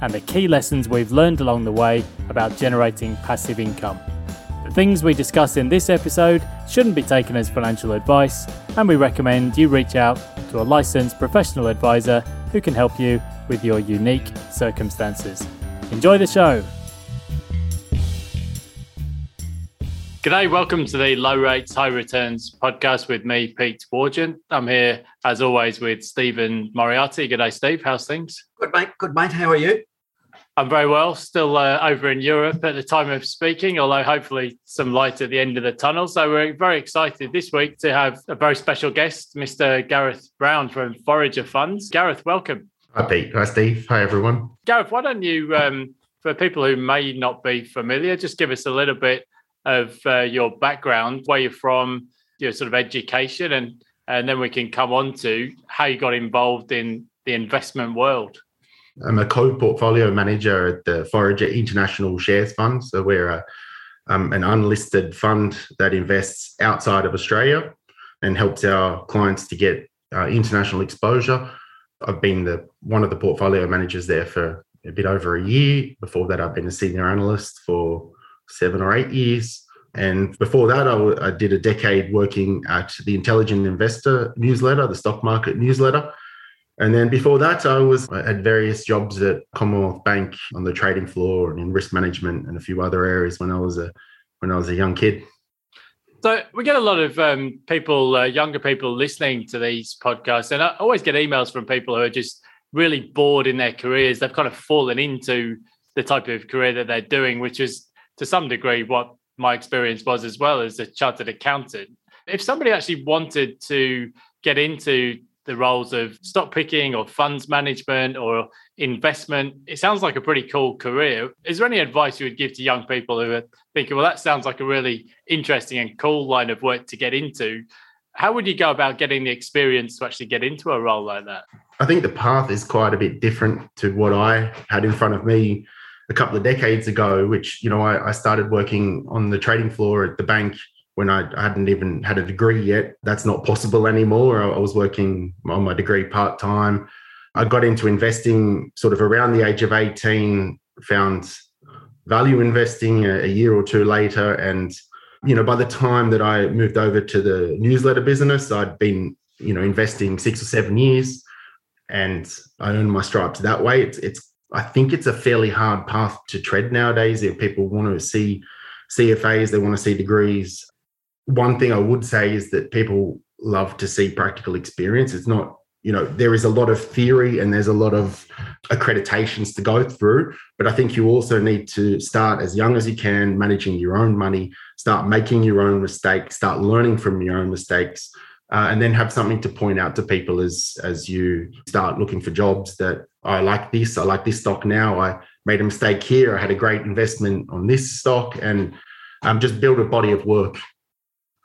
and the key lessons we've learned along the way about generating passive income. The things we discuss in this episode shouldn't be taken as financial advice, and we recommend you reach out to a licensed professional advisor who can help you with your unique circumstances. Enjoy the show. G'day, welcome to the Low Rates, High Returns podcast with me, Pete Wargent. I'm here, as always, with Stephen Moriarty. G'day, Steve. How's things? Good, mate. Good, mate. How are you? I'm very well. Still uh, over in Europe at the time of speaking, although hopefully some light at the end of the tunnel. So we're very excited this week to have a very special guest, Mr. Gareth Brown from Forager Funds. Gareth, welcome. Hi, Pete. Hi, Steve. Hi, everyone. Gareth, why don't you, um, for people who may not be familiar, just give us a little bit of uh, your background, where you're from, your sort of education, and and then we can come on to how you got involved in the investment world. I'm a co-portfolio manager at the Forager International Shares Fund. So we're a, um, an unlisted fund that invests outside of Australia and helps our clients to get uh, international exposure. I've been the one of the portfolio managers there for a bit over a year. Before that, I've been a senior analyst for seven or eight years. And before that, I, w- I did a decade working at the Intelligent Investor newsletter, the stock market newsletter. And then before that, I was at various jobs at Commonwealth Bank on the trading floor and in risk management and a few other areas when I was a when I was a young kid. So we get a lot of um, people, uh, younger people, listening to these podcasts, and I always get emails from people who are just really bored in their careers. They've kind of fallen into the type of career that they're doing, which is to some degree what my experience was as well as a chartered accountant. If somebody actually wanted to get into the roles of stock picking or funds management or investment. It sounds like a pretty cool career. Is there any advice you would give to young people who are thinking, well, that sounds like a really interesting and cool line of work to get into? How would you go about getting the experience to actually get into a role like that? I think the path is quite a bit different to what I had in front of me a couple of decades ago, which, you know, I, I started working on the trading floor at the bank when I hadn't even had a degree yet. That's not possible anymore. I was working on my degree part time. I got into investing sort of around the age of 18, found value investing a, a year or two later. And, you know, by the time that I moved over to the newsletter business, I'd been, you know, investing six or seven years and I earned my stripes that way. It's, it's, I think it's a fairly hard path to tread nowadays. If people want to see CFAs, they want to see degrees. One thing I would say is that people love to see practical experience. It's not, you know, there is a lot of theory and there's a lot of accreditations to go through. But I think you also need to start as young as you can, managing your own money, start making your own mistakes, start learning from your own mistakes. Uh, and then have something to point out to people as as you start looking for jobs that I like this, I like this stock now. I made a mistake here. I had a great investment on this stock, and um, just build a body of work.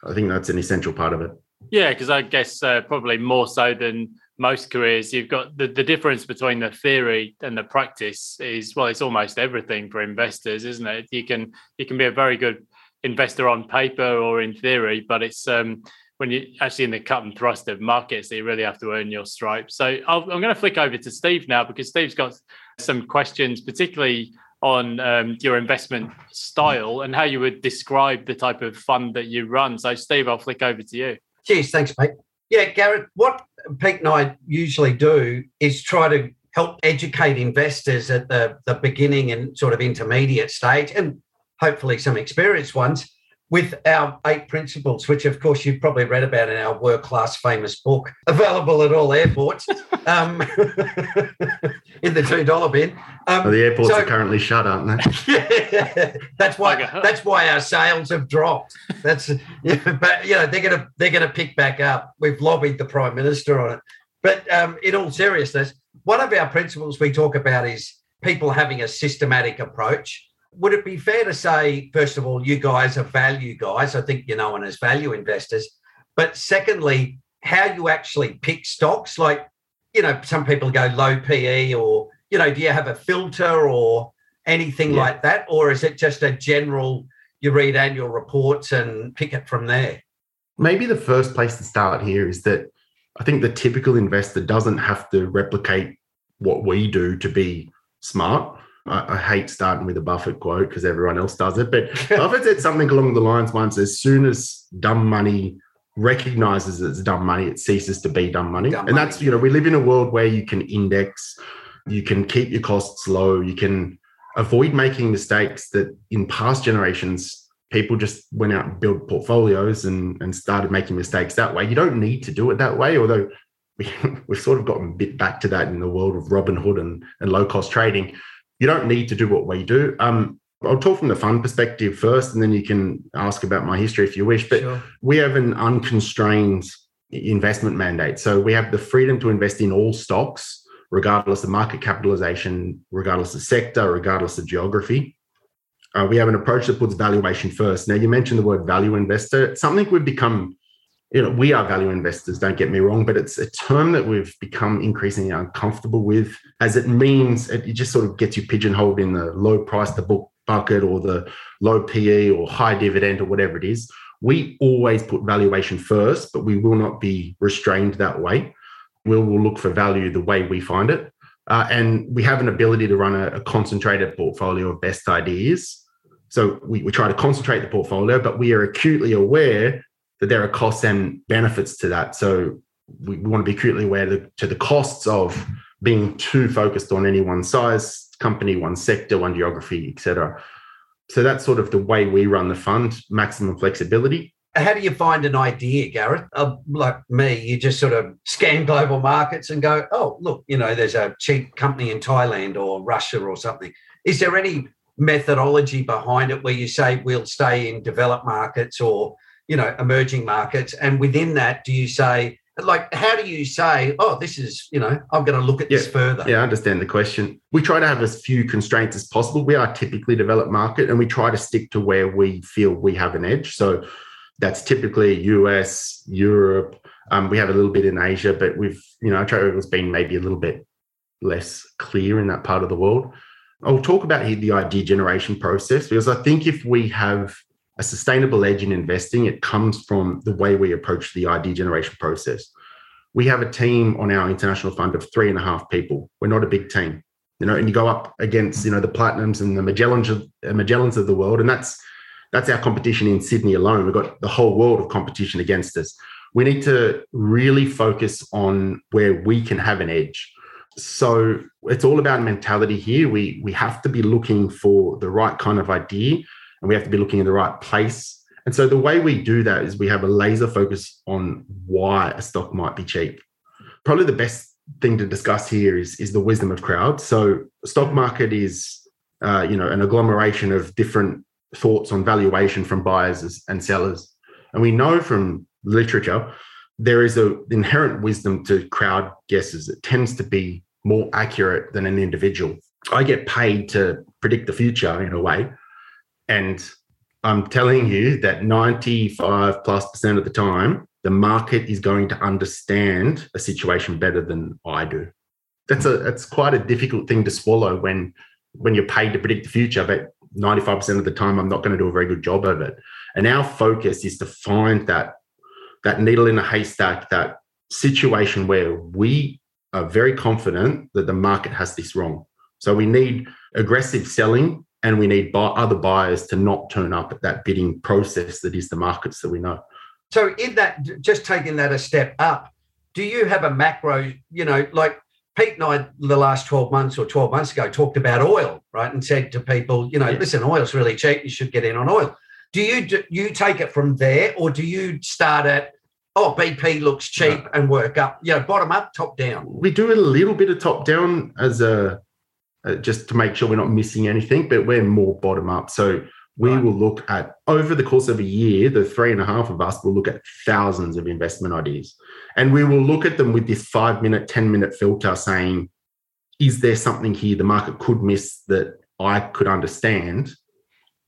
I think that's an essential part of it. Yeah, because I guess uh, probably more so than most careers, you've got the, the difference between the theory and the practice is well, it's almost everything for investors, isn't it? You can you can be a very good investor on paper or in theory, but it's um, when you actually in the cut and thrust of markets that you really have to earn your stripes. So i am going to flick over to Steve now because Steve's got some questions, particularly on um, your investment style and how you would describe the type of fund that you run. So, Steve, I'll flick over to you. Cheers. Thanks, mate. Yeah, Gareth, what Pete and I usually do is try to help educate investors at the, the beginning and sort of intermediate stage and hopefully some experienced ones with our eight principles, which of course you've probably read about in our world class famous book, available at all airports um, in the two dollar bin. Um, well, the airports so, are currently shut, aren't they? yeah, that's why that's why our sales have dropped. That's yeah, but you know they're gonna they're gonna pick back up. We've lobbied the prime minister on it. But um, in all seriousness, one of our principles we talk about is people having a systematic approach. Would it be fair to say, first of all, you guys are value guys? I think you're known as value investors. But secondly, how you actually pick stocks. Like, you know, some people go low PE, or, you know, do you have a filter or anything yeah. like that? Or is it just a general, you read annual reports and pick it from there? Maybe the first place to start here is that I think the typical investor doesn't have to replicate what we do to be smart. I, I hate starting with a Buffett quote because everyone else does it, but Buffett said something along the lines once as soon as dumb money recognizes it's dumb money, it ceases to be dumb money. Dumb and money. that's, you know, we live in a world where you can index, you can keep your costs low, you can avoid making mistakes that in past generations people just went out and built portfolios and, and started making mistakes that way. You don't need to do it that way, although we, we've sort of gotten a bit back to that in the world of Robinhood and, and low cost trading. You don't need to do what we do. Um, I'll talk from the fund perspective first, and then you can ask about my history if you wish. But sure. we have an unconstrained investment mandate. So we have the freedom to invest in all stocks, regardless of market capitalization, regardless of sector, regardless of geography. Uh, we have an approach that puts valuation first. Now, you mentioned the word value investor. It's something we've become, you know, we are value investors, don't get me wrong, but it's a term that we've become increasingly uncomfortable with as it means it, just sort of gets you pigeonholed in the low price the book bucket or the low PE or high dividend or whatever it is. We always put valuation first, but we will not be restrained that way. We will look for value the way we find it. Uh, and we have an ability to run a, a, concentrated portfolio of best ideas. So we, we try to concentrate the portfolio, but we are acutely aware that there are costs and benefits to that. So we, want to be acutely aware to, to the costs of being too focused on any one size company, one sector, one geography, etc. So that's sort of the way we run the fund, maximum flexibility. How do you find an idea, Gareth? Uh, like me, you just sort of scan global markets and go, oh, look, you know, there's a cheap company in Thailand or Russia or something. Is there any methodology behind it where you say we'll stay in developed markets or, you know, emerging markets? And within that, do you say, like how do you say oh this is you know i'm going to look at yeah, this further yeah i understand the question. We try to have as few constraints as possible. We are typically developed market and we try to stick to where we feel we have an edge. So that's typically us europe. Um, we have a little bit in asia but we've you know track has been maybe a little bit less clear in that part of the world. I'll talk about here the idea generation process because i think if we have a sustainable edge in investing, it comes from the way we approach the idea generation process. We have a team on our international fund of three and a half people. We're not a big team, you know, and you go up against, you know, the Platinums and the Magellans of, uh, Magellans of the world. And that's, that's our competition in Sydney alone. We've got the whole world of competition against us. We need to really focus on where we can have an edge. So it's all about mentality here. We we have to be looking for the right kind of idea and we have to be looking in the right place. And so the way we do that is we have a laser focus on why a stock might be cheap. Probably the best thing to discuss here is, is the wisdom of crowds. So stock market is uh, you know an agglomeration of different thoughts on valuation from buyers and sellers. And we know from literature there is an inherent wisdom to crowd guesses. It tends to be more accurate than an individual. I get paid to predict the future in a way, and I'm telling you that 95 plus percent of the time, the market is going to understand a situation better than I do. That's a that's quite a difficult thing to swallow when when you're paid to predict the future, but 95% of the time I'm not going to do a very good job of it. And our focus is to find that that needle in a haystack, that situation where we are very confident that the market has this wrong. So we need aggressive selling and we need buy, other buyers to not turn up at that bidding process that is the markets that we know. So, in that, just taking that a step up, do you have a macro? You know, like Pete and I, the last 12 months or 12 months ago, talked about oil, right? And said to people, you know, yeah. listen, oil's really cheap. You should get in on oil. Do you do you take it from there, or do you start at oh BP looks cheap no. and work up? You know, bottom up, top down. We do a little bit of top down as a uh, just to make sure we're not missing anything, but we're more bottom up. So we right. will look at over the course of a year, the three and a half of us will look at thousands of investment ideas. And we will look at them with this five minute, 10 minute filter saying, is there something here the market could miss that I could understand?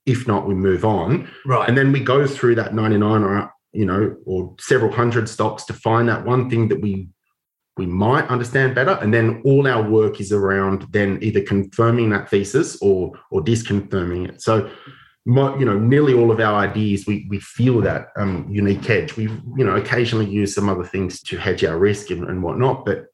If not, we move on. Right. And then we go through that 99 or you know, or several hundred stocks to find that one thing that we we might understand better. And then all our work is around then either confirming that thesis or or disconfirming it. So you know, nearly all of our ideas, we we feel that um, unique hedge. We you know occasionally use some other things to hedge our risk and, and whatnot, but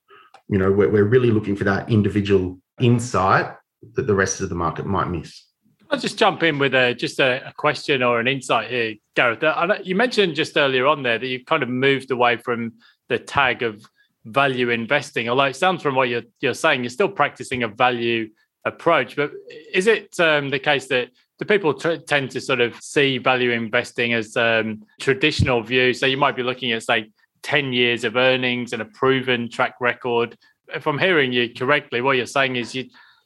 you know we're, we're really looking for that individual insight that the rest of the market might miss. I'll just jump in with a just a, a question or an insight here, Gareth. You mentioned just earlier on there that you've kind of moved away from the tag of value investing. Although it sounds from what you're you're saying, you're still practicing a value approach. But is it um, the case that do people t- tend to sort of see value investing as um, traditional view? So you might be looking at say ten years of earnings and a proven track record. If I'm hearing you correctly, what you're saying is you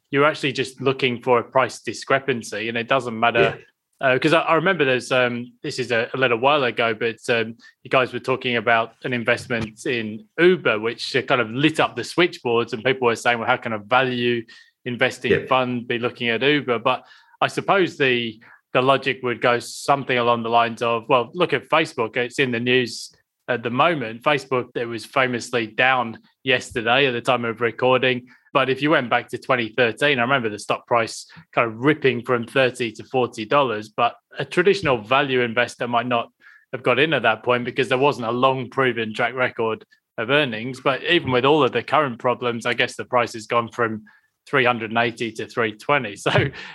you're actually just looking for a price discrepancy, and it doesn't matter. Because uh, I, I, remember there's um, this is a, a, little while ago, but um, you guys were talking about an investment in Uber, which kind of lit up the switchboards, and people were saying, "Well, how can a value investing yeah. fund be looking at Uber?" But I suppose the the logic would go something along the lines of, well, look at Facebook. It's in the news at the moment. Facebook, it was famously down yesterday at the time of recording. But if you went back to 2013, I remember the stock price kind of ripping from 30 to $40. But a traditional value investor might not have got in at that point because there wasn't a long proven track record of earnings. But even with all of the current problems, I guess the price has gone from 380 to 320. So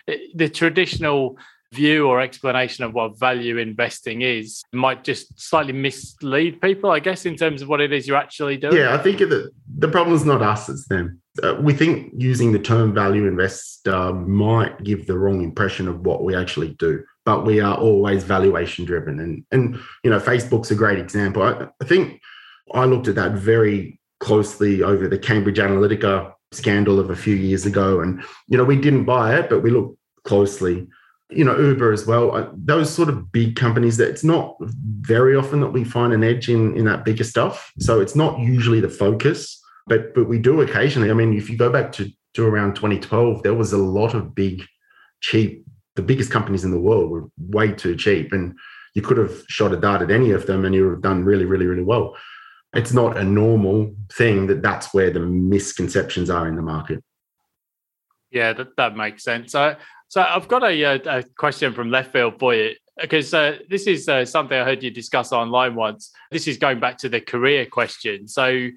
eh, the traditional view or explanation of what value investing is might just slightly mislead people, I guess, in terms of what it is you're actually doing. Yeah, I think the, the problem is not us, it's them. Uh, we think using the term value investor might give the wrong impression of what we actually do, but we are always valuation driven. And, and you know, Facebook's a great example. I, I think I looked at that very closely over the Cambridge Analytica scandal of a few years ago. And, you know, we didn't buy it, but we looked closely. You know, Uber as well, those sort of big companies that it's not very often that we find an edge in, in that bigger stuff. So it's not usually the focus, but but we do occasionally. I mean, if you go back to, to around 2012, there was a lot of big, cheap, the biggest companies in the world were way too cheap. And you could have shot a dart at any of them and you would have done really, really, really well it's not a normal thing that that's where the misconceptions are in the market. Yeah, that, that makes sense. So, so I've got a, a question from left field you because uh, this is uh, something I heard you discuss online once. This is going back to the career question. So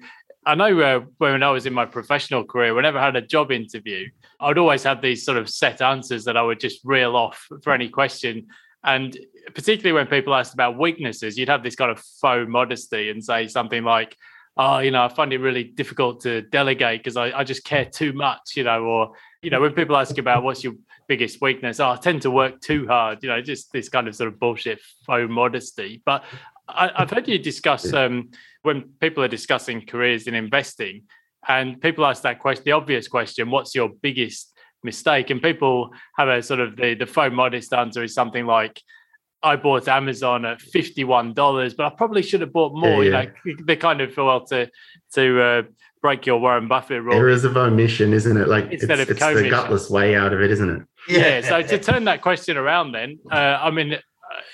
I know uh, when I was in my professional career, whenever I had a job interview, I would always have these sort of set answers that I would just reel off for any question. And particularly when people asked about weaknesses, you'd have this kind of faux modesty and say something like, oh, you know, I find it really difficult to delegate because I, I just care too much, you know, or, you know, when people ask about what's your biggest weakness, oh, I tend to work too hard, you know, just this kind of sort of bullshit faux modesty. But I, have heard you discuss um, when people are discussing careers in investing and people ask that question, the obvious question, what's your biggest mistake. And people have a sort of the, the faux modest answer is something like, I bought Amazon at fifty one dollars, but I probably should have bought more. Yeah, yeah. You know, they kind of well to to uh, break your Warren Buffett rule. Errors of omission, isn't it? Like Instead it's, of it's the gutless way out of it, isn't it? Yeah. yeah so to turn that question around, then uh, I mean,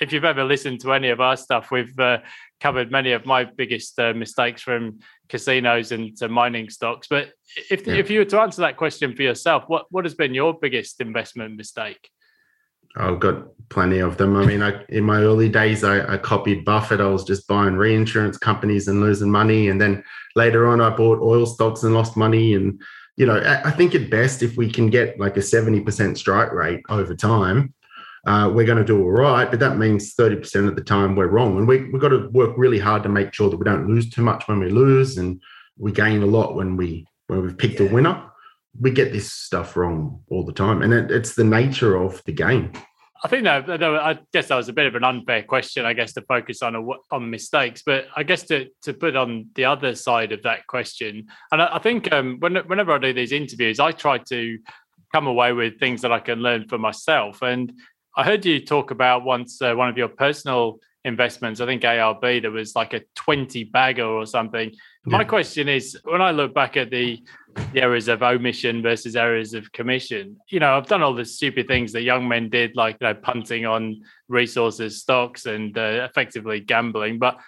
if you've ever listened to any of our stuff, we've uh, covered many of my biggest uh, mistakes from casinos and to mining stocks. But if yeah. if you were to answer that question for yourself, what what has been your biggest investment mistake? I've got plenty of them. I mean, I, in my early days, I, I, copied Buffett. I was just buying reinsurance companies and losing money. And then later on, I bought oil stocks and lost money. And, you know, I, I think at best, if we can get like a 70% strike rate over time, uh, we're going to do all right. But that means 30% of the time we're wrong. And we, we've got to work really hard to make sure that we don't lose too much when we lose and we gain a lot when we when we've picked yeah. a winner. We get this stuff wrong all the time. And it, it's the nature of the game. I think that, I guess that was a bit of an unfair question, I guess, to focus on a, on mistakes. But I guess to to put on the other side of that question, and I, I think um, when, whenever I do these interviews, I try to come away with things that I can learn for myself. And I heard you talk about once uh, one of your personal investments, I think ARB, there was like a 20 bagger or something. Yeah. My question is when I look back at the the errors of omission versus errors of commission. You know, I've done all the stupid things that young men did, like you know, punting on resources, stocks, and uh, effectively gambling. But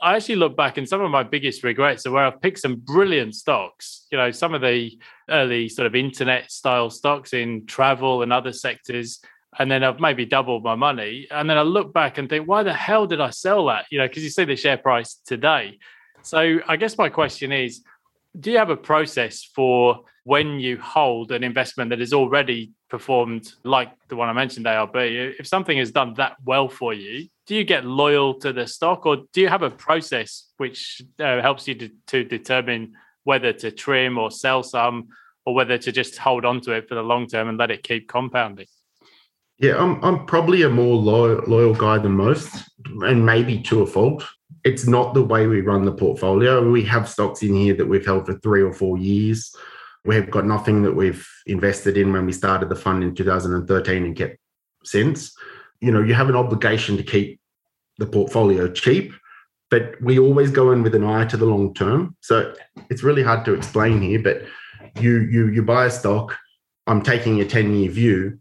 I actually look back and some of my biggest regrets are where I've picked some brilliant stocks. You know, some of the early sort of internet style stocks in travel and other sectors. And then I've maybe doubled my money. And then I look back and think, why the hell did I sell that? You know, because you see the share price today. So I guess my question is, do you have a process for when you hold an investment that has already performed like the one I mentioned, ARB? If something has done that well for you, do you get loyal to the stock or do you have a process which uh, helps you to, to determine whether to trim or sell some or whether to just hold on to it for the long term and let it keep compounding? Yeah, I'm, I'm probably a more loyal, loyal guy than most, and maybe to a fault it's not the way we run the portfolio. We have stocks in here that we've held for three or four years. We've got nothing that we've invested in when we started the fund in 2013 and kept since. You know, you have an obligation to keep the portfolio cheap, but we always go in with an eye to the long term. So it's really hard to explain here, but you you you buy a stock, I'm taking a 10 year view,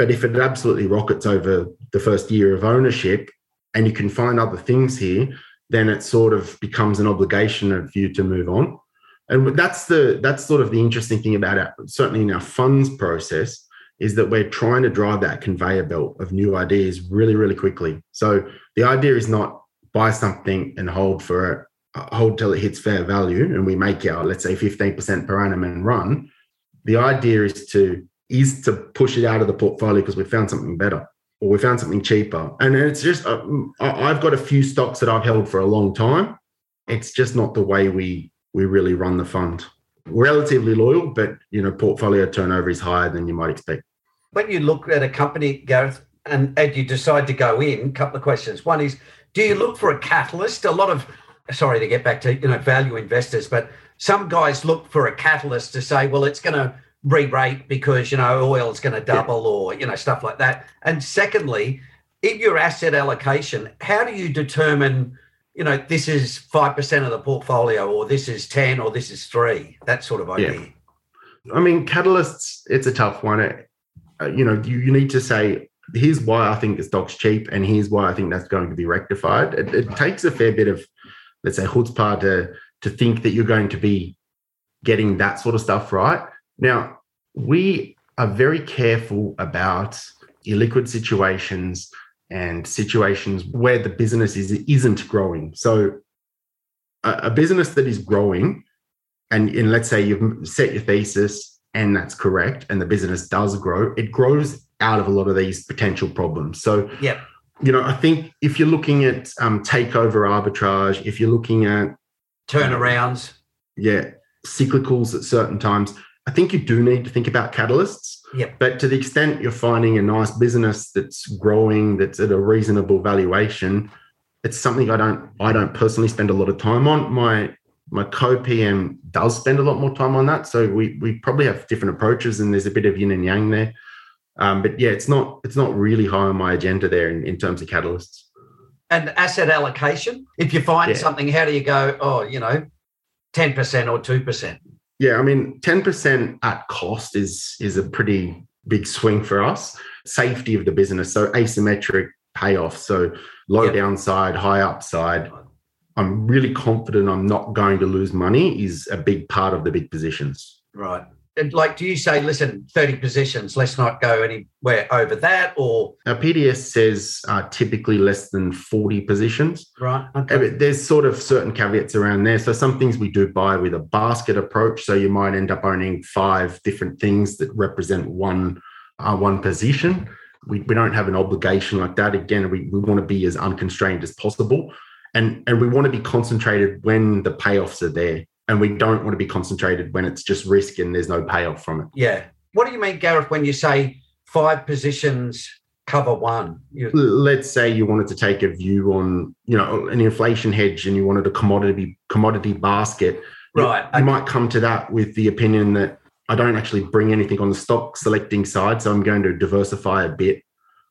but if it absolutely rockets over the first year of ownership, and you can find other things here, then it sort of becomes an obligation of you to move on. And that's the that's sort of the interesting thing about it, certainly in our funds process, is that we're trying to drive that conveyor belt of new ideas really, really quickly. So the idea is not buy something and hold for it, uh, hold till it hits fair value, and we make our let's say 15% per annum and run. The idea is to is to push it out of the portfolio because we found something better or we found something cheaper. And it's just, uh, I've got a few stocks that I've held for a long time. It's just not the way we we really run the fund. Relatively loyal, but you know, portfolio turnover is higher than you might expect. When you look at a company, Gareth, and, and you decide to go in, a couple of questions. One is, do you look for a catalyst? A lot of, sorry to get back to you know value investors, but some guys look for a catalyst to say, well, it's going to re-rate because you know oil's going to double yeah. or you know stuff like that. And secondly in your asset allocation how do you determine you know this is 5% of the portfolio or this is 10 or this is 3 that sort of idea? Yeah. i mean catalysts it's a tough one. It, uh, you know you, you need to say here's why i think this stock's cheap and here's why i think that's going to be rectified. It, it takes a fair bit of let's say chutzpah to to think that you're going to be getting that sort of stuff right now, we are very careful about illiquid situations and situations where the business is isn't growing. So a, a business that is growing, and, and let's say you've set your thesis and that's correct, and the business does grow, it grows out of a lot of these potential problems. So yeah. You know, I think if you're looking at um, takeover arbitrage, if you're looking at turnarounds, yeah, cyclicals at certain times, I think you do need to think about catalysts. Yep. But to the extent you're finding a nice business that's growing, that's at a reasonable valuation, it's something I don't I don't personally spend a lot of time on. My my co-PM does spend a lot more time on that. So we we probably have different approaches and there's a bit of yin and yang there. Um, but yeah, it's not it's not really high on my agenda there in, in terms of catalysts. And asset allocation. If you find yeah. something, how do you go, oh, you know, 10% or 2%? Yeah, I mean, 10% at cost is is a pretty big swing for us. Safety of the business, so asymmetric payoff, so low yep. downside, high upside. I'm really confident I'm not going to lose money is a big part of the big positions. Right like do you say listen 30 positions let's not go anywhere over that or? Our pds says uh, typically less than 40 positions. Right okay. there's sort of certain caveats around there. So some things we do buy with a basket approach. So you might end up owning five different things that represent one uh, one position. We, we don't have an obligation like that. Again we, we want to be as unconstrained as possible. And and we want to be concentrated when the payoffs are there and we don't want to be concentrated when it's just risk and there's no payoff from it. Yeah. What do you mean, Gareth, when you say five positions cover one? You- Let's say you wanted to take a view on, you know, an inflation hedge and you wanted a commodity commodity basket. Right. You, you might come to that with the opinion that I don't actually bring anything on the stock selecting side, so I'm going to diversify a bit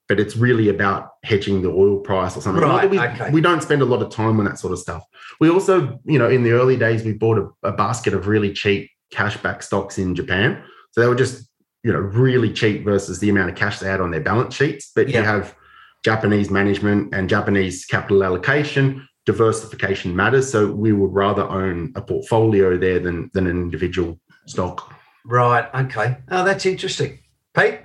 but it's really about hedging the oil price or something. Right, we, okay. we don't spend a lot of time on that sort of stuff. We also, you know, in the early days, we bought a, a basket of really cheap cashback stocks in Japan. So they were just, you know, really cheap versus the amount of cash they had on their balance sheets. But yeah. you have Japanese management and Japanese capital allocation, diversification matters. So we would rather own a portfolio there than, than an individual stock. Right. Okay. Oh, that's interesting. Pete?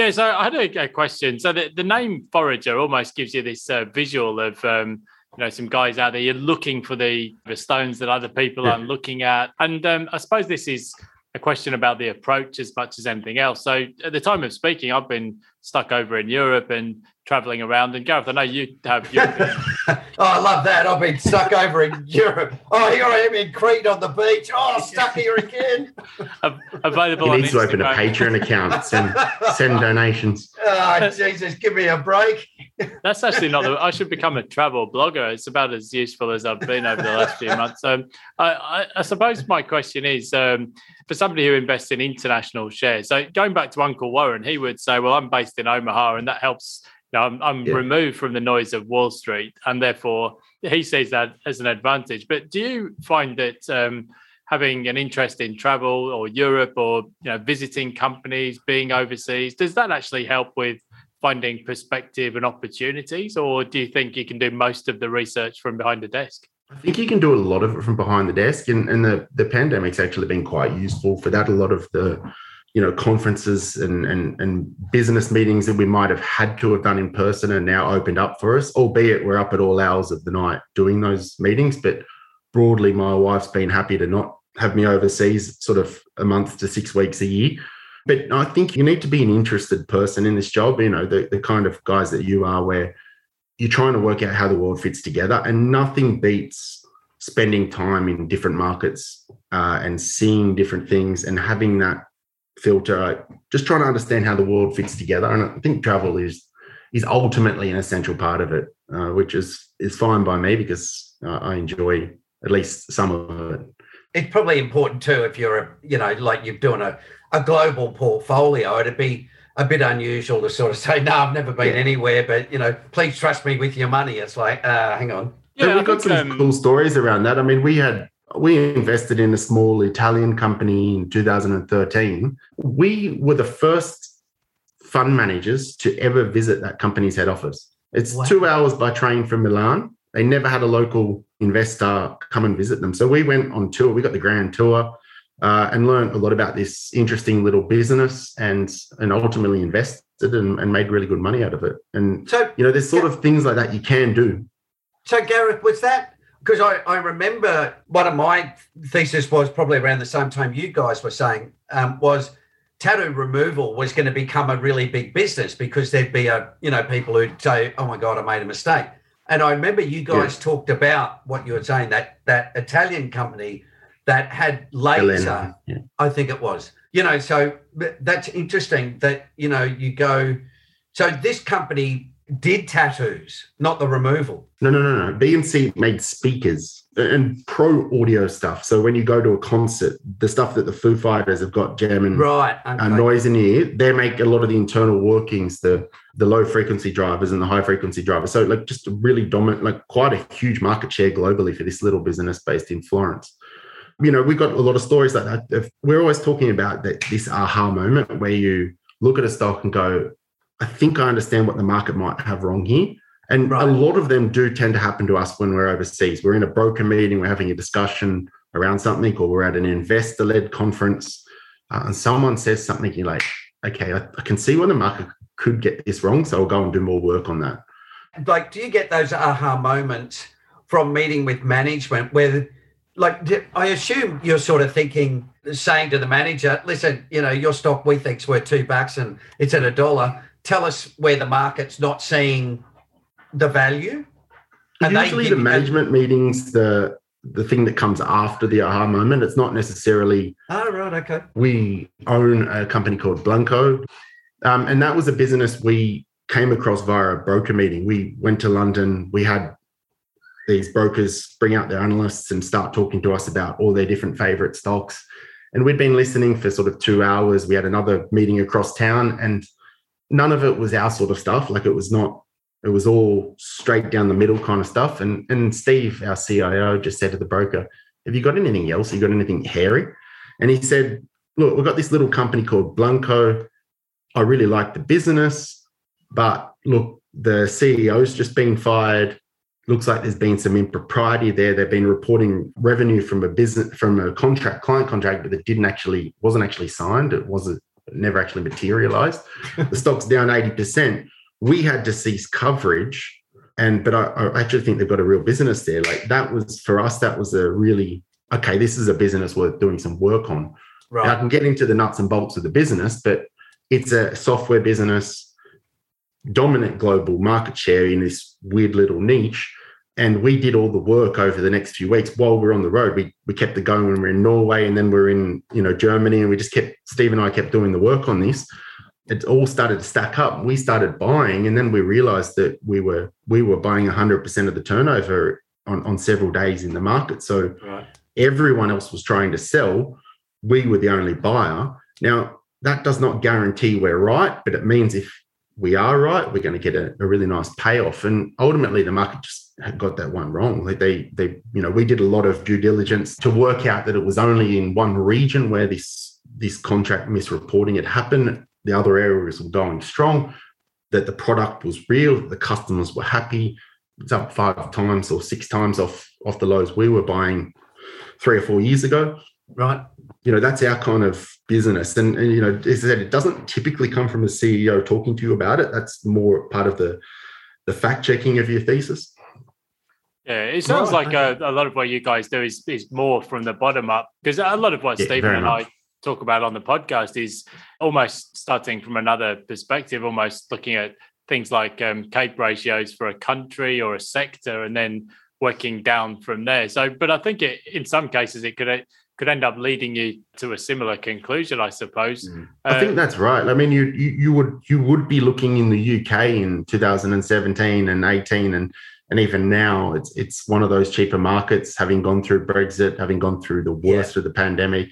Yeah, so I had a, a question. So the, the name Forager almost gives you this uh, visual of um, you know some guys out there. You're looking for the the stones that other people yeah. aren't looking at, and um, I suppose this is a question about the approach as much as anything else. So at the time of speaking, I've been stuck over in Europe and traveling around. And Gareth, I know you have European. oh, I love that. I've been stuck over in Europe. Oh, here I am in Crete on the beach. Oh, stuck here again. Available. You need to open a Patreon account. Send send donations. Oh, Jesus, give me a break. That's actually not. The, I should become a travel blogger. It's about as useful as I've been over the last few months. Um, I, I, I suppose my question is um, for somebody who invests in international shares. So going back to Uncle Warren, he would say, "Well, I'm based in Omaha, and that helps." Know, I'm, I'm yeah. removed from the noise of Wall Street, and therefore he sees that as an advantage. But do you find that um, having an interest in travel or Europe or you know visiting companies, being overseas, does that actually help with finding perspective and opportunities, or do you think you can do most of the research from behind the desk? I think you can do a lot of it from behind the desk, and, and the the pandemic's actually been quite useful for that. A lot of the you know conferences and, and and business meetings that we might have had to have done in person are now opened up for us albeit we're up at all hours of the night doing those meetings. But broadly my wife's been happy to not have me overseas sort of a month to six weeks a year. But i think you need to be an interested person in this job you know the, the kind of guys that you are where you're trying to work out how the world fits together and nothing beats spending time in different markets uh, and seeing different things and having that filter, just trying to understand how the world fits together. And I think travel is is ultimately an essential part of it, uh, which is is fine by me because uh, I enjoy at least some of it. It's probably important too if you're a you know like you're doing a a global portfolio. It'd be a bit unusual to sort of say, "No, I've never been yeah. anywhere," but you know, please trust me with your money. It's like, uh, hang on. Yeah, we've got some um, cool stories around that. I mean, we had we invested in a small Italian company in 2013. We were the first fund managers to ever visit that company's head office. It's wow. two hours by train from Milan. They never had a local investor come and visit them. So we went on tour. We got the grand tour uh, and learned a lot about this interesting little business and, and ultimately invested and, and made really good money out of it. And, so, you know, there's sort yeah. of things like that you can do. So, Gareth, was that because I, I remember one of my thesis was probably around the same time you guys were saying um, was tattoo removal was going to become a really big business because there'd be a you know people who'd say oh my god i made a mistake and i remember you guys yeah. talked about what you were saying that that italian company that had laser yeah. i think it was you know so that's interesting that you know you go so this company did tattoos, not the removal. No, no, no, no. B&C made speakers and pro audio stuff. So when you go to a concert, the stuff that the Foo Fighters have got jamming right, uh, okay. noise in here, they make a lot of the internal workings, the the low frequency drivers and the high frequency drivers. So like just a really dominant, like quite a huge market share globally for this little business based in Florence. You know, we've got a lot of stories like that. We're always talking about that this aha moment where you look at a stock and go, I think I understand what the market might have wrong here. And right. a lot of them do tend to happen to us when we're overseas. We're in a broker meeting, we're having a discussion around something, or we're at an investor led conference, uh, and someone says something, you're like, okay, I, I can see where the market could get this wrong. So I'll go and do more work on that. Like, do you get those aha moments from meeting with management where, like, I assume you're sort of thinking, saying to the manager, listen, you know, your stock we think's worth two bucks and it's at a dollar tell us where the market's not seeing the value. And Usually, the management meetings, the the thing that comes after the aha moment. It's not necessarily. Oh, right. Okay. We own a company called Blancco. Um, and that was a business we came across via a broker meeting. We went to London. We had these brokers bring out their analysts and start talking to us about all their different favorite stocks. And we'd been listening for sort of two hours. We had another meeting across town. And none of it was our sort of stuff. Like it was not, it was all straight down the middle kind of stuff. And and Steve, our CIO, just said to the broker, "Have you got anything else? Have you got anything hairy?" And he said, Look, we've got this little company called Blancco. I really like the business, but look, the CEO's just been fired. Looks like there's been some impropriety there. They've been reporting revenue from a business from a contract, client contract, but it didn't actually wasn't actually signed. It wasn't never actually materialized. the stock's down 80%. We had to cease coverage. And but I, I actually think they've got a real business there. Like that was for us, that was a really okay, this is a business worth doing some work on. Right. I can get into the nuts and bolts of the business, but it's a software business, dominant global market share in this weird little niche. And we did all the work over the next few weeks while we are on the road. We we kept it going when we we're in Norway and then we are in, you know, Germany. And we just kept Steve and I kept doing the work on this. It all started to stack up. We started buying, and then we realized that we were we were buying 100% of the turnover on, on several days in the market. So right. everyone else was trying to sell we were the only buyer. Now, that does not guarantee we're right, but it means if we are right, we're going to get a, a really nice payoff. And ultimately, the market just got that one wrong. Like they, they, you know, we did a lot of due diligence to work out that it was only in one region where this this contract misreporting had happened. The other areas were going strong. That the product was real. The customers were happy. It's up five times or six times off off the lows we were buying three or four years ago. Right you know that's our kind of business and, and, you know as i said it doesn't typically come from a ceo talking to you about it that's more part of the the fact checking of your thesis yeah it sounds right. like a, a, lot of what you guys do is is more from the bottom up because a lot of what yeah, stephen and much. i talk about on the podcast is almost starting from another perspective almost looking at things like um, cape ratios for a country or a sector and then working down from there so but i think it in some cases it could could end up leading you to a similar conclusion, I suppose. Mm. Uh, I think that's right. I mean, you, you, you would you would be looking in the UK in 2017 and 18 and and even now it's it's one of those cheaper markets having gone through Brexit, having gone through the worst yeah. of the pandemic.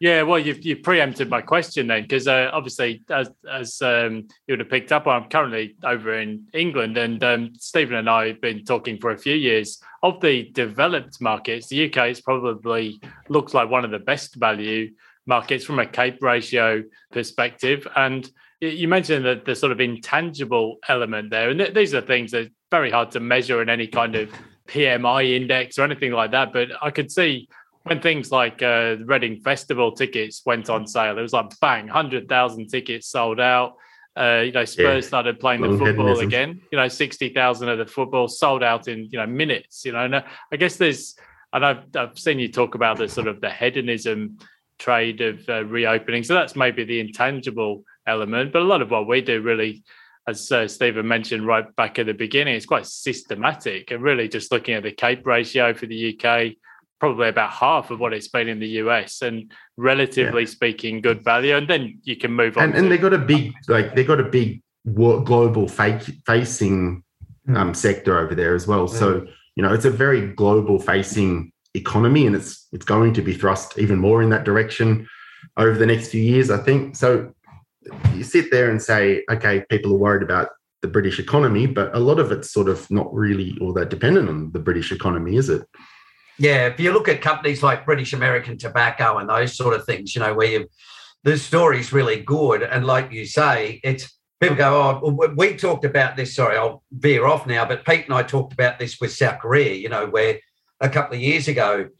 Yeah, well, you've, you preempted my question then, because uh, obviously, as, as um, you would have picked up, I'm currently over in England, and um, Stephen and I have been talking for a few years of the developed markets. The UK is probably looks like one of the best value markets from a CAPE ratio perspective, and you mentioned that the sort of intangible element there, and th- these are things that are very hard to measure in any kind of PMI index or anything like that. But I could see when things like uh, Reading Festival tickets went on sale, it was like bang, hundred thousand tickets sold out. Uh, you know, Spurs yeah. started playing the football again. You know, sixty thousand of the football sold out in you know minutes. You know, and uh, I guess there's, and I've I've seen you talk about the sort of the hedonism trade of uh, reopening. So that's maybe the intangible element, but a lot of what we do really. As uh, Stephen mentioned right back at the beginning, it's quite systematic and really just looking at the CAPE ratio for the UK, probably about half of what it's been in the US and relatively yeah. speaking good value and then you can move on and, and they got a big like they've got a big global fake facing hmm. um, sector over there as well. So you know it's a very global facing economy and it's it's going to be thrust even more in that direction over the next few years i think. So you sit there and say okay people are worried about the british economy but a lot of it's sort of not really all that dependent on the british economy is it yeah, if you look at companies like British American Tobacco and those sort of things, you know, where you, the story's really good. And like you say, it's people go, oh, we talked about this. Sorry, I'll veer off now, but Pete and I talked about this with South Korea, you know, where a couple of years ago,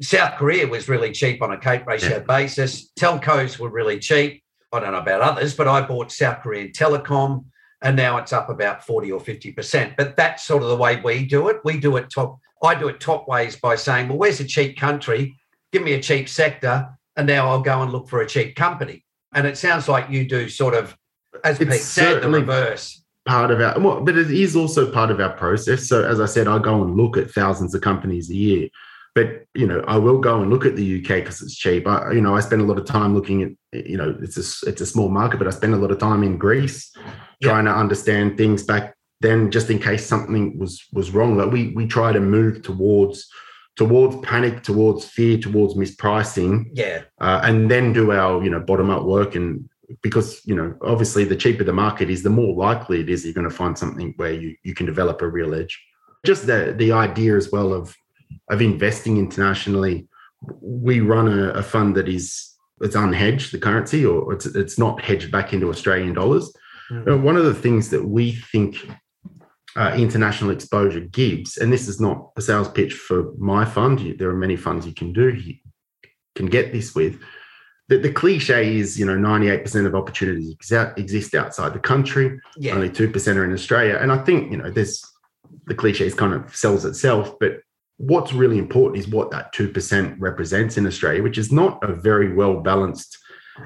South Korea was really cheap on a Cape ratio yeah. basis. Telcos were really cheap. I don't know about others, but I bought South Korean Telecom and now it's up about 40 or 50%. But that's sort of the way we do it. We do it top I do it top ways by saying, well, where's a cheap country? Give me a cheap sector, and now I'll go and look for a cheap company. And it sounds like you do sort of, as it's Pete said, the reverse. Part of our, well, but it is also part of our process. So, as I said, I go and look at thousands of companies a year. But you know, I will go and look at the UK because it's cheap. I, you know, I spend a lot of time looking at, you know, it's a it's a small market, but I spend a lot of time in Greece trying to understand things back then just in case something was was wrong. Like we we try to move towards towards panic towards fear towards mispricing yeah. uh, and then do our you know bottom up work. And because you know obviously the cheaper the market is the more likely it is you're going to find something where you you can develop a real edge. Just the the idea as well of of investing internationally. We run a, a fund that is it's unhedged the currency or it's it's not hedged back into Australian dollars. Mm. One of the things that we think uh, international exposure gives, and this is not a sales pitch for my fund. There are many funds you can do, you can get this with. The, the cliche is, you know, 98% of opportunities exist outside the country. Yeah. Only 2% are in Australia. And I think, you know, there's the cliche is kind of sells itself, but what's really important is what that 2% represents in Australia, which is not a very well balanced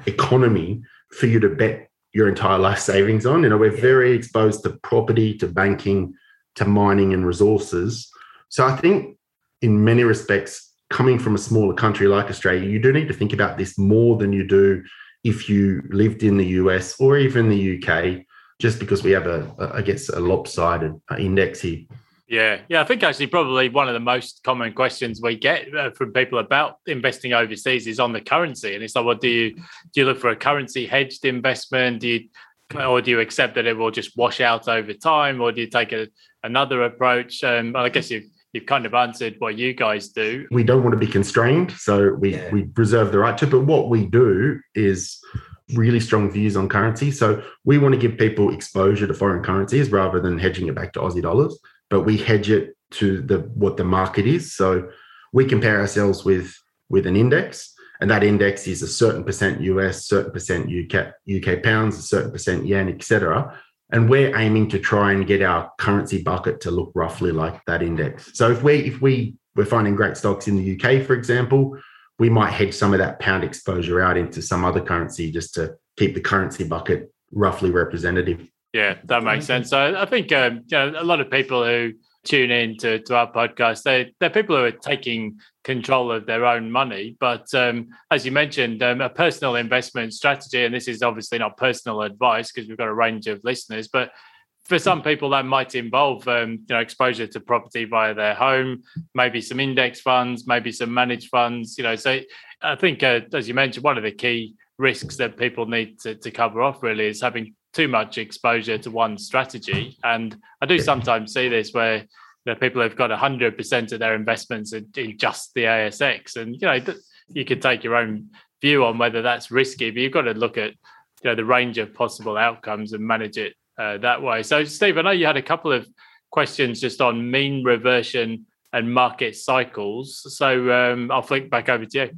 economy for you to bet your entire life savings on. You know, we're yeah. very exposed to property, to banking, to mining and resources. So I think in many respects, coming from a smaller country like Australia, you do need to think about this more than you do if you lived in the US or even the UK, just because we have a, a I guess, a lopsided index here. Yeah, yeah. I think actually probably one of the most common questions we get uh, from people about investing overseas is on the currency, and it's like, well, do you do? You look for a currency hedged investment? Do you or do you accept that it will just wash out over time, or do you take a, another approach? Um, I guess you've you've kind of answered what you guys do. We don't want to be constrained, so we yeah. we reserve the right to. But what we do is really strong views on currency. So we want to give people exposure to foreign currencies rather than hedging it back to Aussie dollars but we hedge it to the what the market is. So we compare ourselves with with an index, and that index is a certain percent US, certain percent UK UK pounds, a certain percent yen, etc. And we're aiming to try and get our currency bucket to look roughly like that index. So if we if we we're finding great stocks in the UK, for example, we might hedge some of that pound exposure out into some other currency just to keep the currency bucket roughly representative. Yeah, that makes sense. So I think um, you know, a lot of people who tune in to, to our podcast, they, they're people who are taking control of their own money. But um, as you mentioned, um, a personal investment strategy, and this is obviously not personal advice because we've got a range of listeners, but for some people that might involve um, you know exposure to property via their home maybe some index funds maybe some managed funds you know so i think uh, as you mentioned one of the key risks that people need to, to cover off really is having too much exposure to one strategy. And I do sometimes see this where people have got 100% of their investments in, in, just the ASX. And, you know, you could take your own view on whether that's risky, but you've got to look at, you know, the range of possible outcomes and manage it uh, that way. So, Steve, I know you had a couple of questions just on mean reversion and market cycles. So um, I'll flick back over to you.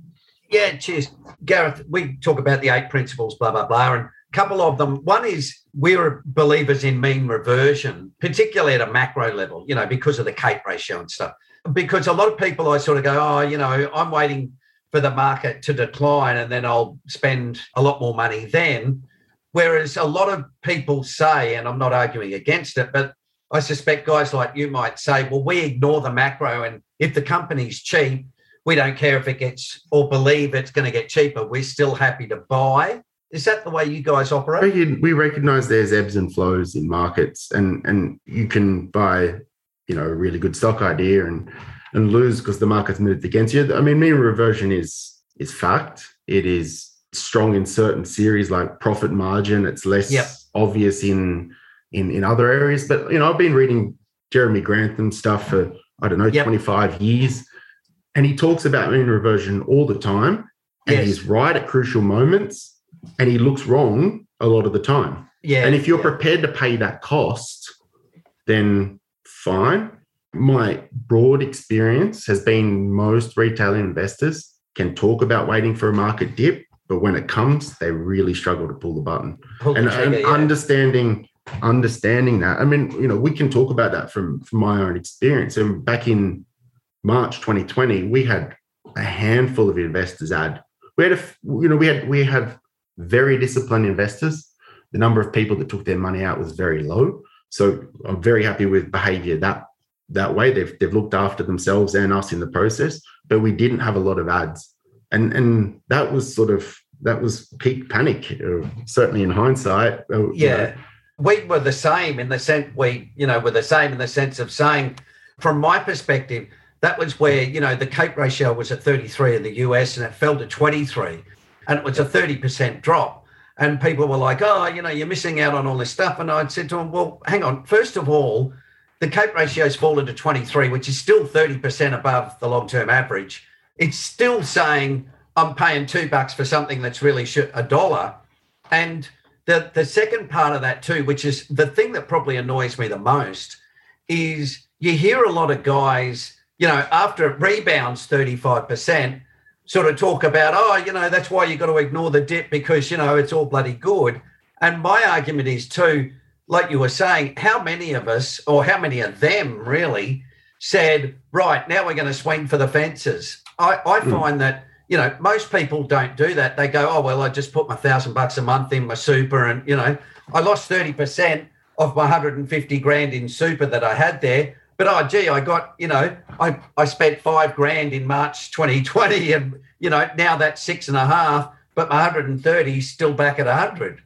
Yeah, cheers. Gareth, we talk about the eight principles, blah, blah, blah. And couple of them. One is we're believers in mean reversion, particularly at a macro level, you know, because of the CAPE ratio and stuff. Because a lot of people, I sort of go, oh, you know, I'm waiting for the market to decline and then I'll spend a lot more money then. Whereas a lot of people say, and I'm not arguing against it, but I suspect guys like you might say, well, we ignore the macro and if the company's cheap, we don't care if it gets or believe it's going to get cheaper. We're still happy to buy is that the way you guys operate? We recognize there's ebbs and flows in markets, and and you can buy, you know, a really good stock idea and and lose because the market's moved against you. I mean, mean reversion is is fact. It is strong in certain series like profit margin. It's less yep. obvious in in in other areas. But you know, I've been reading Jeremy Grantham stuff for I don't know yep. 25 years, and he talks about mean reversion all the time, and yes. he's right at crucial moments and he looks wrong a lot of the time. Yeah. And if you're yeah. prepared to pay that cost, then fine. My broad experience has been most retail investors can talk about waiting for a market dip, but when it comes, they really struggle to pull the button. Pull and, the trigger, and yeah. understanding understanding that. I mean, you know, we can talk about that from from my own experience. And back in March 2020, we had a handful of investors add. We had a, you know, we had we have very disciplined investors. The number of people that took their money out was very low. So I'm very happy with behavior that that way. They've they've looked after themselves and us in the process, but we didn't have a lot of ads. And and that was sort of that was peak panic, uh, certainly in hindsight. Uh, yeah. know. We were the same in the sense we, you know, were the same in the sense of saying, from my perspective, that was where, you know, the CAPE ratio was at 33 in the US and it fell to 23 and it was a 30% drop. And people were like, oh, you know, you're missing out on all this stuff. And I'd said to them, well, hang on. First of all, the CAPE ratio has fallen to 23, which is still 30% above the long term average. it's still saying I'm paying two bucks for something that's really a dollar. And the, the second part of that, too, which is the thing that probably annoys me the most, is you hear a lot of guys, you know, after it rebounds 35%, sort of talk about, oh, you know, that's why you've got to ignore the debt because, you know, it's all bloody good. And my argument is, too, like you were saying, how many of us, or how many of them really, said, right, now we're going to swing for the fences? I, I mm. find that you know, most people don't do that. They go, oh, well, I just put my thousand bucks a month in my super and, you know, I lost 30% of my 150 grand in super that I had there. But oh, gee, I got, you know, I, I spent five grand in March 2020 and, you know, now that's six and a half, but my 130 is still back at 100.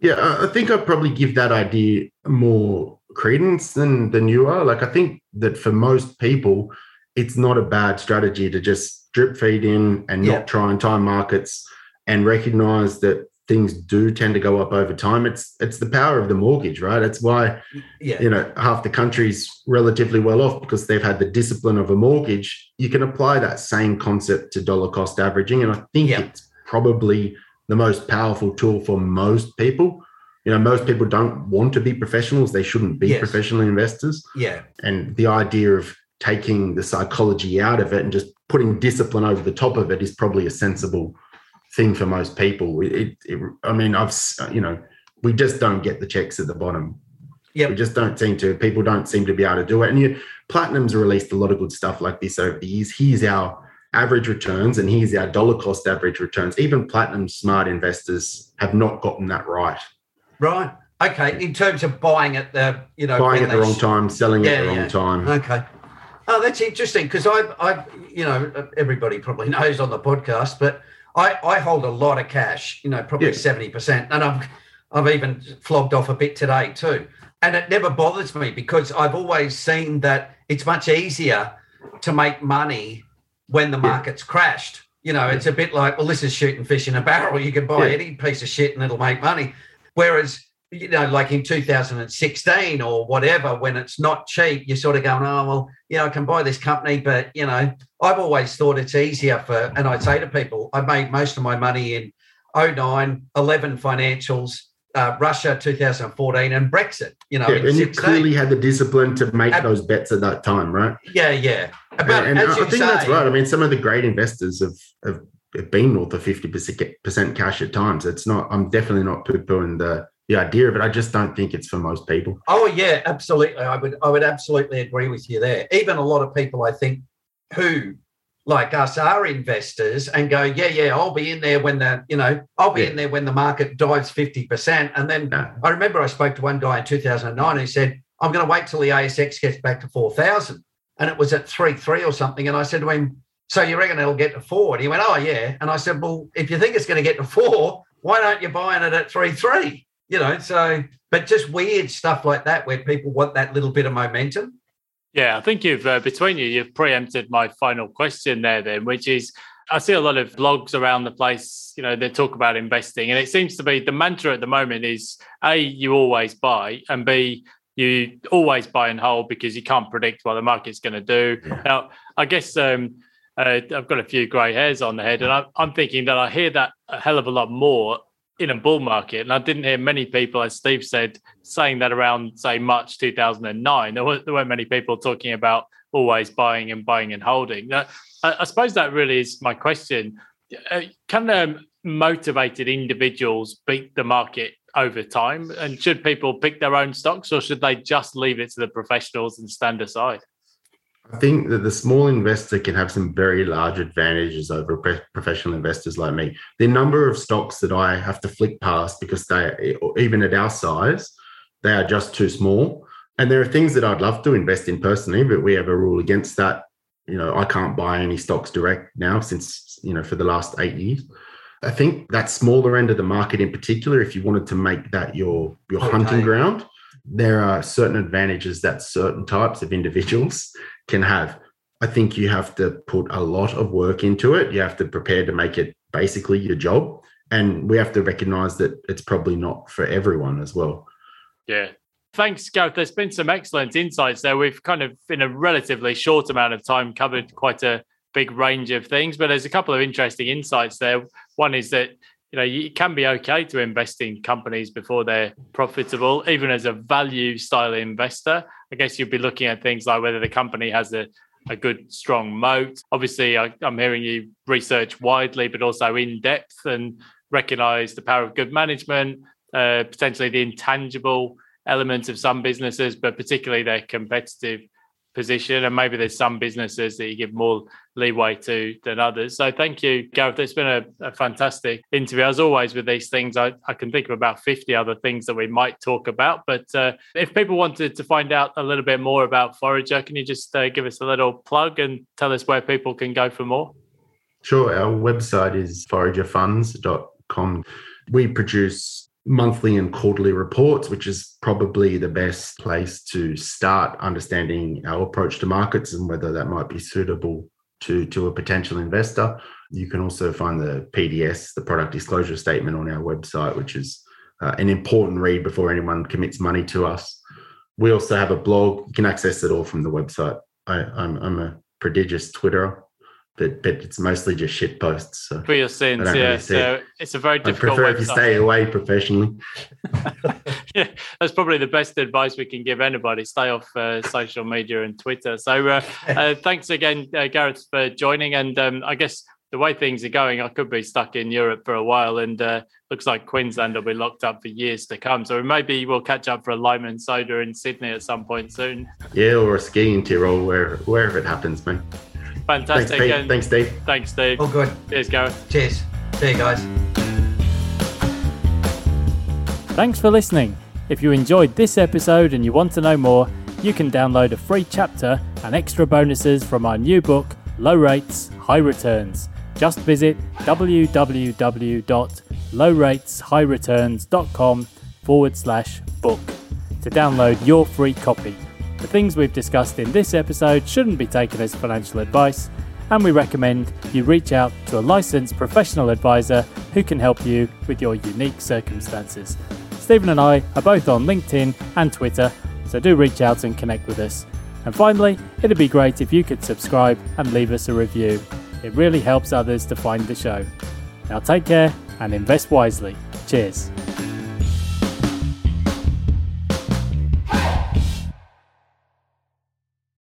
Yeah, I think I'd probably give that idea more credence than, than you are. Like, I think that for most people, it's not a bad strategy to just drip feed in and yeah. not try and time markets and recognize that things do tend to go up over time. It's it's the power of the mortgage, right? It's why yeah. you know half the country's relatively well off because they've had the discipline of a mortgage. You can apply that same concept to dollar cost averaging, and I think yeah. it's probably the most powerful tool for most people. You know, most people don't want to be professionals; they shouldn't be yes. professional investors. Yeah, and the idea of taking the psychology out of it and just putting discipline over the top of it is probably a sensible thing for most people. It, it, I mean, I've you know, we just don't get the checks at the bottom. Yeah, we just don't seem to. People don't seem to be able to do it. And you, Platinum's released a lot of good stuff like this over the years. Here's our average returns, and here's our dollar cost average returns. Even Platinum smart investors have not gotten that right. Right. Okay. In terms of buying at the, you know, buying at the wrong time, selling yeah, at the wrong yeah. time. Okay. Oh, that's interesting because I've, I've, you know, everybody probably knows on the podcast, but I, I hold a lot of cash. You know, probably seventy yeah. percent, and I've, I've even flogged off a bit today too. And it never bothers me because I've always seen that it's much easier to make money when the market's yeah. crashed. You know, it's a bit like, well, this is shooting fish in a barrel. You can buy yeah. any piece of shit and it'll make money. Whereas you know, like in 2016 or whatever, when it's not cheap, you're sort of going, oh, well, you know, I can buy this company, but, you know, I've always thought it's easier for, and I say to people, I made most of my money in 09, 11 financials, uh, Russia 2014, and Brexit, you know. Yeah, and you clearly had the discipline to make Ab- those bets at that time, right? Yeah, yeah. But and, and I think say, that's right. I mean, some of the great investors have, have, have been north of 50% cash at times. It's not, I'm definitely not poo pooing the, the idea of it. I just don't think it's for most people. Oh yeah, absolutely. I would I would absolutely agree with you there. Even a lot of people I think who like us are investors and go, yeah, yeah, I'll be in there when the, you know, I'll be yeah. in there when the market dives 50%. And then no. I remember I spoke to one guy in 2009 who said, I'm going to wait till the ASX gets back to 4,000. And it was at 3 3 or something. And I said to him, So you reckon it'll get to four? And he went, Oh, yeah. And I said, Well, if you think it's going to get to four, why don't you buy it at 3 3? You know, so, but just weird stuff like that where people want that little bit of momentum. Yeah, I think you've, uh, between you, you've preempted my final question there, then, which is I see a lot of blogs around the place, you know, they talk about investing. And it seems to be the mantra at the moment is A, you always buy, and B, you always buy and hold because you can't predict what the market's going to do. Yeah. Now, I guess um, uh, I've got a few grey hairs on the head, and I'm, I'm thinking that I hear that a hell of a lot more in a bull market. And I didn't hear many people, as Steve said, saying that around, say, March 2009. There, were, there weren't many people talking about always buying and buying and holding. Now, I, I suppose that really is my question. Uh, can um, motivated individuals beat the market over time? And should people pick their own stocks or should they just leave it to the professionals and stand aside? I think that the small investor can have some very large advantages over professional investors like me. The number of stocks that I have to flick past because they, even at our size, they are just too small. And there are things that I'd love to invest in personally, but we have a rule against that. You know, I can't buy any stocks direct now since, you know, for the last eight years. I think that smaller end of the market in particular, if you wanted to make that your your okay. hunting ground, there are certain advantages that certain types of individuals can have. I think you have to put a lot of work into it. You have to prepare to make it basically your job. And we have to recognize that it's probably not for everyone as well. Yeah. Thanks, Gareth. There's been some excellent insights there. We've kind of, in a relatively short amount of time, covered quite a big range of things. But there's a couple of interesting insights there. One is that you know it can be okay to invest in companies before they're profitable, even as a value style investor. I guess you'd be looking at things like whether the company has a a good strong moat. Obviously, I, am hearing you research widely, but also in depth and recognize the power of good management, uh, potentially the intangible elements of some businesses, but particularly their competitive position. And maybe there's some businesses that you give more leeway to than others. So thank you, Gareth. It's been a, a fantastic interview. As always, with these things, I, I, can think of about 50 other things that we might talk about. But uh, if people wanted to find out a little bit more about Forager, can you just uh, give us a little plug and tell us where people can go for more? Sure. Our website is foragerfunds.com. We produce monthly and quarterly reports, which is probably the best place to start understanding our approach to markets and whether that might be suitable to, to a potential investor. You can also find the PDS, the product disclosure statement, on our website, which is uh, an important read before anyone commits money to us. We also have a blog. You can access it all from the website. I, I'm, I'm a prodigious Twitterer but but it's mostly just shit posts. So For your sins, yeah. Really so it's a very difficult. I prefer website. if you stay away professionally. yeah, that's probably the best advice we can give anybody: stay off uh, social media and Twitter. So uh, uh, thanks again, uh, Gareth, for joining. And um, I guess the way things are going, I could be stuck in Europe for a while, and uh, looks like Queensland will be locked up for years to come. So maybe we'll catch up for a lime and soda in Sydney at some point soon. Yeah, or a skiing Tyrol, where wherever it happens, man. Fantastic. Thanks, Steve. Thanks, Dave. Thanks, Steve. All good. Cheers, Gareth. Cheers. See you guys. Thanks for listening. If you enjoyed this episode and you want to know more, you can download a free chapter and extra bonuses from our new book, Low Rates, High Returns. Just visit www.lowrateshighreturns.com forward slash book to download your free copy. The things we've discussed in this episode shouldn't be taken as financial advice, and we recommend you reach out to a licensed professional advisor who can help you with your unique circumstances. Stephen and I are both on LinkedIn and Twitter, so do reach out and connect with us. And finally, it'd be great if you could subscribe and leave us a review. It really helps others to find the show. Now take care and invest wisely. Cheers.